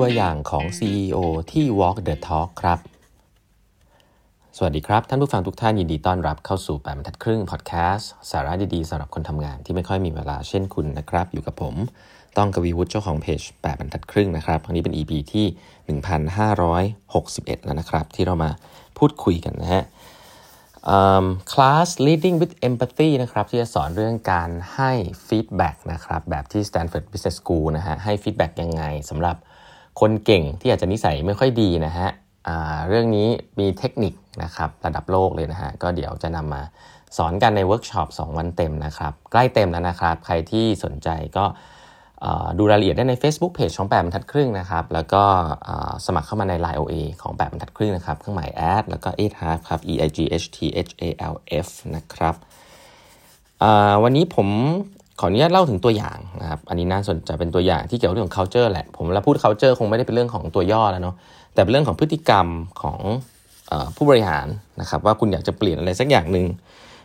ตัวอย่างของ CEO ที่ Walk the Talk ครับ สวัสดีครับ ท่านผู้ฟังทุกท่านยินดีต้อนรับเข้าสู่แปดบรรทัดครึ่งพอดแคสต์สาระดีๆสำหรับคนทำงานที่ไม่ค่อยมีเวลาเช่นคุณนะครับ อยู่กับผม ต้องกวีวุฒิเจ้าของเพจแปดบรรทัดครึ่งนะครับครั้งนี้เป็น EP ที่ 1561 แล้วนะครับ ที่เรามาพูดคุยกันนะฮะคลาส leading with empathy นะครับที่จะสอนเรื่องการให้feedback นะครับแบบที่ Stanford Business School นะฮะให้ feedback ยังไงสำหรับ คนเก่งที่อาจจะนิสัยไม่ค่อยดีนะฮะเรื่องนี้มีเทคนิคนะครับระดับโลกเลยนะฮะก็เดี๋ยวจะนำมาสอนกันในเวิร์กช็อป2 วันเต็มนะครับ ใกล้เต็มแล้วนะครับ ใครที่สนใจก็ดูรายละเอียดได้ใน Facebook Page ของแปดบรรทัดครึ่งนะครับ แล้วก็สมัครเข้ามาใน Line OA ของแปดบรรทัดครึ่งนะครับ เครื่องหมาย at แล้วก็ e i g h a l f ครับ e i g h t h a l f นะครับวันนี้ผม ขออนุญาตเล่าถึงตัวอย่างนะครับ อันนี้น่าสนใจเป็นตัวอย่างที่เกี่ยวกับเรื่องของ culture แหละ ผมแล้วพูด culture คงไม่ได้เป็นเรื่องของตัวย่อแล้วเนาะ แต่เป็นเรื่องของพฤติกรรมของอผู้บริหารนะครับว่าคุณอยากจะเปลี่ยนอะไรสักอย่างหนึ่ง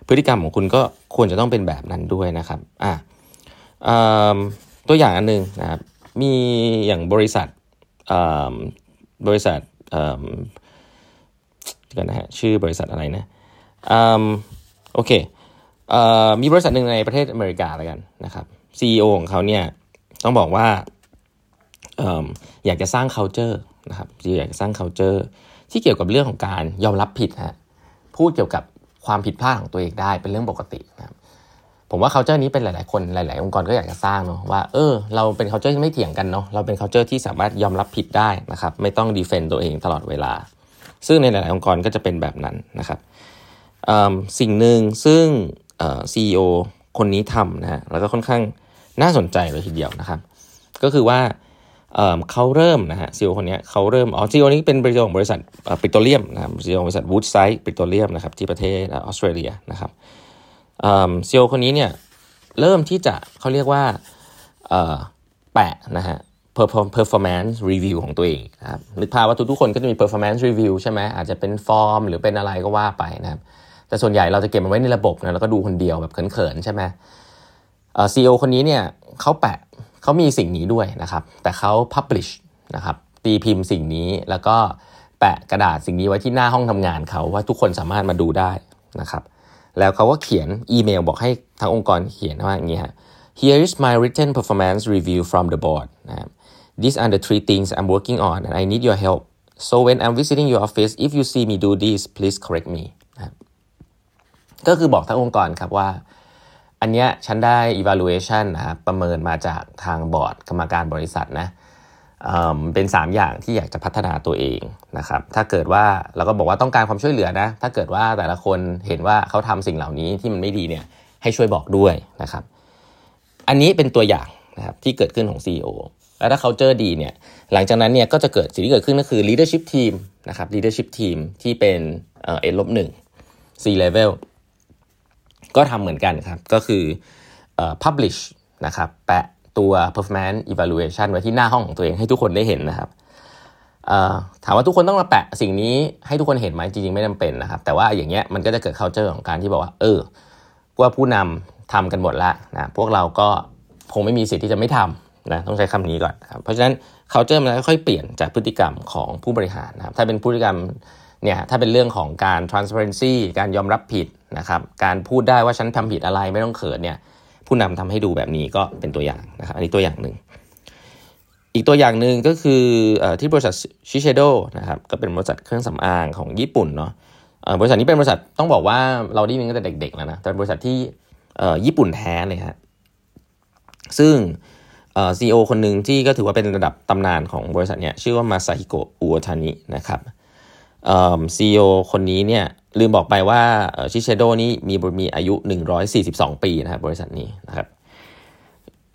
พฤติกรรมของคุณก็ควรจะต้องเป็นแบบนั้นด้วยนะครับอ่าตัวอย่างอันหนึ่งนะครับมีอย่างบริษัทบริษัทกันนะฮะชื่อบริษัทอะไรนะโอเค มีบริษัทหนึ่งในประเทศอเมริกาแล้วกันนะครับ CEO ของเขาเนี่ยต้องบอกว่าอยากจะสร้าง culture นะครับอยากจะสร้าง culture ที่เกี่ยวกับเรื่องของการยอมรับผิดฮะพูดเกี่ยวกับความผิดพลาดของตัวเองได้เป็นเรื่องปกตินะครับผมว่า culture นี้เป็นหลาย ๆ คนหลาย ๆ องค์กรก็อยากจะสร้างเนาะว่าเออเราเป็น culture ที่ไม่เถียงกันเนาะเราเป็น culture ที่สามารถยอมรับผิดได้นะครับไม่ต้อง defend ตัวเองตลอดเวลา ซึ่งในหลาย ๆ องค์กรก็จะเป็นแบบนั้นนะครับสิ่งหนึ่งซึ่ง CEO คนนี้ทำนะฮะแล้วก็ค่อนข้างน่าสนใจเลยทีเดียวนะครับ ก็คือว่าเขาเริ่มนะฮะซีอคนนี้เขาเริ่มอ๋อซีอนี้เป็นบริษัทของบริษัทปิโตรเลียมนะครับซีอบริษัทวูดไซด์ปิโตรเลียมนะครับที่ประเทศออสเตรเลียนะครับซีอคนนี้เนี่ยเริ่มที่จะเขาเรียกว่าแปะนะฮะ performance review ของตัวเองนะครับนึกภาพว่าทุกๆคนก็จะมี performance review ใช่ไหมอาจจะเป็นฟอร์ม หรือเป็นอะไรก็ว่าไปนะครับ แต่ส่วนใหญ่เราจะเก็บมันไว้ในระบบนะแล้วก็ดูคนเดียวแบบเขินๆใช่ไหมเอ่อซีอคนนี้เนี่ยเขาแปะเขามีสิ่งนี้ด้วยนะครับ แต่เขา publish นะครับตีพิมพ์สิ่งนี้แล้วก็แปะกระดาษสิ่งนี้ไว้ที่หน้าห้องทำงานเขาว่าทุกคนสามารถมาดูได้นะครับ แล้วเขาก็เขียนอีเมลบอกให้ทางองค์กรเขียนว่าอย่างนี้ฮะ Here is my written performance review from the board นะ These are the three things I'm working on and I need your help so when I'm visiting your office if you see me do this please correct me นะ ก็คือบอกทั้งองค์กรครับว่า อันเนี้ยฉันได้ evaluation นะครับประเมินมาจากทางบอร์ดกรรมการบริษัทนะเป็น 3 อย่างที่อยากจะพัฒนาตัวเองนะครับ ถ้าเกิดว่าเราก็บอกว่าต้องการความช่วยเหลือนะ ถ้าเกิดว่าแต่ละคนเห็นว่าเขาทำสิ่งเหล่านี้ที่มันไม่ดีเนี่ยให้ช่วยบอกด้วยนะครับ อันนี้เป็นตัวอย่างนะครับที่เกิดขึ้นของ CEO แล้วถ้าเขาเจอดีเนี่ยหลังจากนั้นเนี่ยก็จะเกิดสิ่งที่เกิดขึ้นก็คือ leadership team นะครับ leadership team ที่เป็นเอลบหนึ่ง C level ก็ทำเหมือนกันครับ ก็คือ publish นะครับ แปะตัว performance evaluation ไว้ที่หน้าห้องของตัวเองให้ทุกคนได้เห็นนะครับถามว่าทุกคนต้องมาแปะสิ่งนี้ให้ทุกคนเห็นไหมจริงๆไม่จาเป็นนะครับ แต่ว่าอย่างเงี้ยมันก็จะเกิด culture ของการที่บอกว่า เออว่าผู้นำทำกันหมดละนะพวกเราก็คงไม่มีสิทธิ์ที่จะไม่ทำนะต้องใช้คำนี้ก่อนครับเพราะฉะนั้น culture มันค่อยๆเปลี่ยนจากพฤติกรรมของผู้บริหารนะครับถ้าเป็นพฤติกรรม เนี่ยถ้าเป็นเรื่องของการ transparency การยอมรับผิดนะครับการพูดได้ว่าฉันทำผิดอะไรไม่ต้องเขินเนี่ยผู้นำทำให้ดูแบบนี้ก็เป็นตัวอย่างนะครับอันนี้ตัวอย่างหนึ่งอีกตัวอย่างหนึ่งก็คือที่บริษัทชิเชโดนะครับก็เป็นบริษัทเครื่องสำอางของญี่ปุ่นเนาะบริษัทนี้เป็นบริษัทต้องบอกว่าเราได้ยินตั้งแต่เด็กๆแล้วนะแต่บริษัทที่ญี่ปุ่นแท้เลยฮะซึ่งซีอีโอคนหนึ่งที่ก็ถือว่าเป็นระดับตำนานของบริษัทเนี่ยชื่อว่ามาซาฮิโกะอุโอทานินะครับ ซีอีโอคนนี้เนี่ยลืมบอกไปว่าชิเชโดนี่มีมีอายุ 142 ปีนะครับบริษัทนี้นะครับ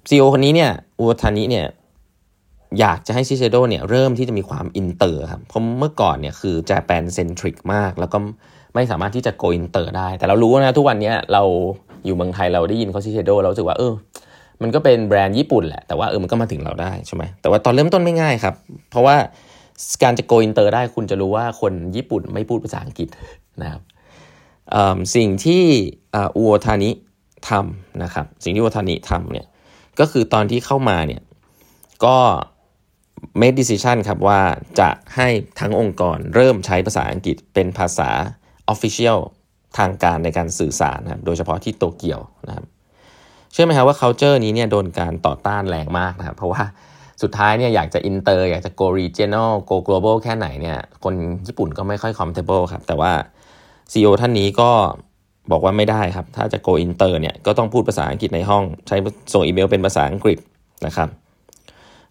CEO คนนี้เนี่ยอูโอทานิเนี่ยอยากจะให้ Shiseido เนี่ยเริ่มที่จะมีความอินเตอร์ครับเพราะเมื่อก่อนเนี่ยคือ Japan centric มาก แล้วก็ไม่สามารถที่จะ go inter ได้ แต่เรารู้นะทุกวันนี้เราอยู่เมืองไทยเราได้ยินเขา Shiseido เรารู้สึกว่าเออมันก็เป็นแบรนด์ญี่ปุ่นแหละแต่ว่าเออมันก็มาถึงเราได้ใช่ไหมแต่ว่าตอนเริ่มต้นไม่ง่ายครับ เพราะว่า การจะ go inter ได้คุณจะรู้ว่าคนญี่ปุ่นไม่พูดภาษาอังกฤษนะครับสิ่งที่อูโอทานิทำนะครับ สิ่งที่อูโอทานิทำเนี่ยก็คือตอนที่เข้ามาเนี่ยก็ made decision ครับว่าจะให้ทั้งองค์กรเริ่มใช้ภาษาอังกฤษเป็นภาษา official ทางการในการสื่อสารนะครับโดยเฉพาะที่โตเกียวนะครับ เชื่อไหมครับว่า culture นี้เนี่ยโดนการต่อต้านแรงมากนะครับ เพราะว่า สุดท้ายเนี่ยอยากจะอินเตอร์อยากจะ go regional go global แค่ไหนเนี่ยคนญี่ปุ่นก็ไม่ค่อย comfortable ครับ แต่ว่า CEO ท่านนี้ก็บอกว่าไม่ได้ครับ ถ้าจะ go inter เนี่ยก็ต้องพูดภาษาอังกฤษในห้อง ใช้ส่งอีเมลเป็นภาษาอังกฤษนะครับ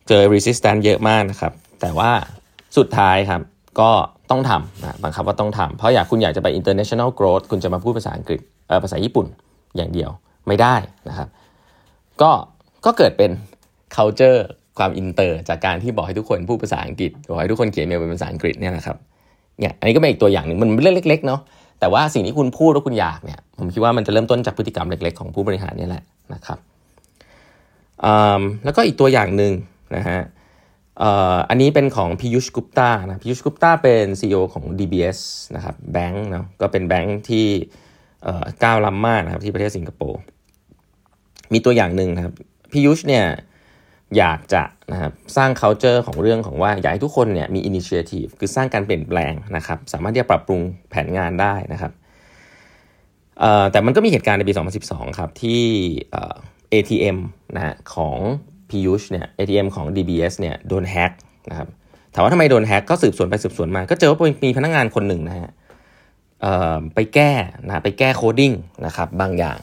เจอ resistance เยอะมากนะครับ แต่ว่าสุดท้ายครับก็ต้องทำนะบังคับว่าต้องทำเพราะอยากคุณอยากจะไป international growth คุณจะมาพูดภาษาอังกฤษเออภาษาญี่ปุ่นอย่างเดียวไม่ได้นะครับ ก็ก็เกิดเป็น culture ความอินเตอร์จากการที่บอกให้ทุกคนพูดภาษาอังกฤษบอกให้ทุกคนเขียนเมลเป็นภาษาอังกฤษเนี่ยนะครับเนี่ยอันนี้ก็เป็นอีกตัวอย่างหนึ่งมันเป็นเรื่องเล็กๆเนาะแต่ว่าสิ่งที่คุณพูดแล้วคุณอยากเนี่ยผมคิดว่ามันจะเริ่มต้นจากพฤติกรรมเล็กๆของผู้บริหารนี่แหละนะครับแล้วก็อีกตัวอย่างหนึ่งนะฮะอันนี้เป็นของพิยุชกุปตานะพิยุชกุปตาเป็น CEO ของ DBS นะครับแบงก์เนาะก็เป็นแบงก์ที่ก้าวล้ำมากนะครับที่ประเทศสิงคโปร์มีตัวอย่างหนึ่งครับพิยุชเนี่ย อยากจะนะครับสร้าง culture ของเรื่องของว่าอยากให้ทุกคนเนี่ยมี initiative คือสร้างการเปลี่ยนแปลงนะครับสามารถที่จะปรับปรุงแผนงานได้นะครับแต่มันก็มีเหตุการณ์ในปี 2012 ครับ ที่ ATM นะของพิยุชเนี่ย ATM ของ DBS เนี่ยโดนแฮ็กนะครับถามว่าทำไมโดนแฮ็กก็สืบสวนไปสืบสวนมา ก็เจอว่ามีพนักงงานคนหนึ่งนะฮะไปแก้นะไปแก้โคดิ้งนะครับบางอย่าง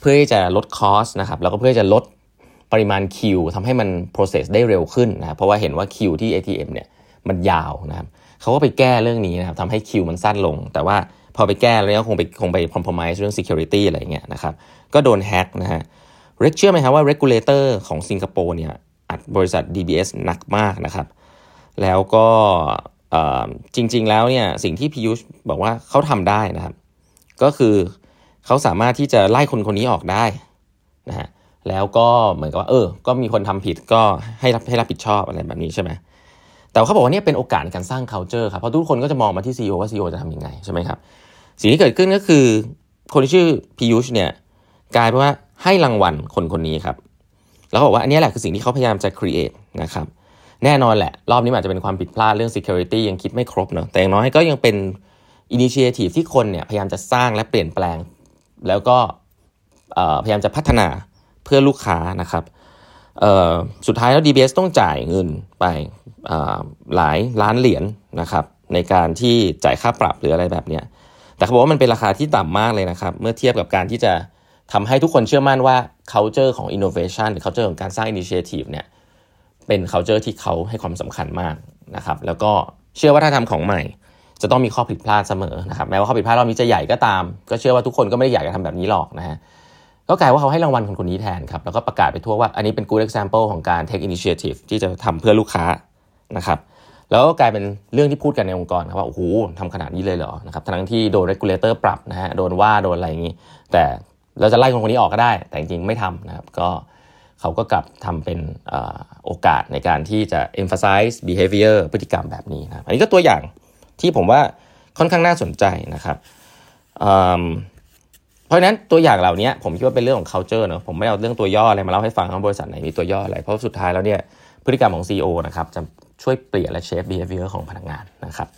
เพื่อที่จะลดคอสนะครับแล้วก็เพื่อจะลด ปริมาณคิวทำให้มัน process ได้เร็วขึ้นนะเพราะว่าเห็นว่าคิวที่ ATM เนี่ยมันยาวนะครับเขาก็ไปแก้เรื่องนี้นะครับทำให้คิวมันสั้นลง แต่ว่าพอไปแก้แล้วคงไปคงไป compromise เรื่อง security อะไรเงี้ยนะครับก็โดนแฮ็กนะฮะเรกเชื่อไหมครับว่า regulator ของสิงคโปร์เนี่ยอัดบริษัท DBS หนักมากนะครับ แล้วก็จริง ๆ แล้วเนี่ยสิ่งที่พิยุชบอกว่าเขาทำได้นะครับ ก็คือเขาสามารถที่จะไล่คนคนนี้ออกได้นะฮะ แล้วก็เหมือนกับว่าเออ ก็มีคนทำผิดก็ให้รับให้รับผิดชอบอะไรแบบนี้ใช่ไหมแต่เขาบอกว่านี่เป็นโอกาสในการสร้าง culture ครับเพราะทุกคนก็จะมองมาที่ CEO ว่า CEO จะทำยังไงใช่ไหมครับสิ่งที่เกิดขึ้นก็คือ คนที่ชื่อพิยุชเนี่ยกลายเป็นว่าให้รางวัลคนคนนี้ครับแล้วบอกว่าอันนี้แหละคือสิ่งที่เขาพยายามจะ create นะครับแน่นอนแหละ รอบนี้อาจจะเป็นความผิดพลาดเรื่อง security ยังคิดไม่ครบเนาะแต่อย่างน้อยก็ยังเป็น initiative ที่คนเนี่ยพยายามจะสร้างและเปลี่ยนแปลง แล้วก็พยายามจะพัฒนา เพื่อลูกค้านะครับสุดท้ายแล้ว DBS ต้องจ่ายเงินไปหลายล้านเหรียญนนะครับในการที่จ่ายค่าปรับหรืออะไรแบบนี้แต่เขาบอกว่ามันเป็นราคาที่ต่ำมากเลยนะครับ เมื่อเทียบกับการที่จะทำให้ทุกคนเชื่อมั่นว่า culture ของ innovation หรือ culture ของการสร้าง initiative เนี่ยเป็น culture ที่เขาให้ความสำคัญมากนะครับ แล้วก็เชื่อว่าถ้าทำของใหม่ จะต้องมีข้อผิดพลาดเสมอนะครับ แม้ว่าข้อผิดพลาดรอบนี้จะใหญ่ก็ตาม ก็เชื่อว่าทุกคนก็ไม่ได้อยากจะทำแบบนี้หรอกนะฮะ ก็กลายว่าเขาให้รางวัลคนคนนี้แทนครับ แล้วก็ประกาศไปทั่วว่าอันนี้เป็น good example ของการ take initiative ที่จะทำเพื่อลูกค้านะครับแล้วก็กลายเป็นเรื่องที่พูดกันในองค์กรครับว่าโอ้โหทำขนาดนี้เลยเหรอนะครับทั้งที่โดน regulator ปรับนะฮะโดนว่าโดนอะไรอย่างนี้ แต่เราจะไล่คนคนนี้ออกก็ได้ แต่จริงๆไม่ทำนะครับก็เขาก็กลับทำเป็นโอกาสในการที่จะ emphasize behavior พฤติกรรมแบบนี้นะอันนี้ก็ตัวอย่างที่ผมว่าค่อนข้างน่าสนใจนะครับเพ ราะฉะนั้นตัวอย่างเหล่านี้ผมคิดว่าเป็นเรื่องของ culture เนอะผมไม่เอาเรื่องตัวย่ออะไรมาเล่าให้ฟังว่าบริษัทไหนมีตัวย่ออะไร เพราะสุดท้ายแล้วเนี่ยพฤติกรรมของ CEO นะครับจะช่วยเปลี่ยนและเชฟ behavior ของพนักงานนะครับ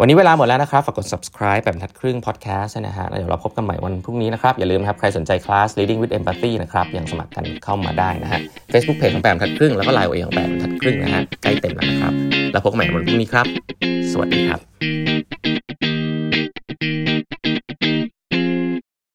วันนี้เวลาหมดแล้วนะครับ ฝากกด subscribe แบบทัดครึ่ง podcast นะฮะแล้วเดี๋ยวเราพบกันใหม่วันพรุ่งนี้นะครับ อย่าลืมครับ ใครสนใจคลาส leading with empathy นะครับ ยังสมัครกันเข้ามาได้นะฮะ Facebook page ของแปมทัดครึ่ง แล้วก็ไลน์เองของแปมทัดครึ่งนะฮะ ใกล้เต็มแล้วนะครับ แล้วพบกันใหม่วันพรุ่งนี้ครับ สวัสดีครับ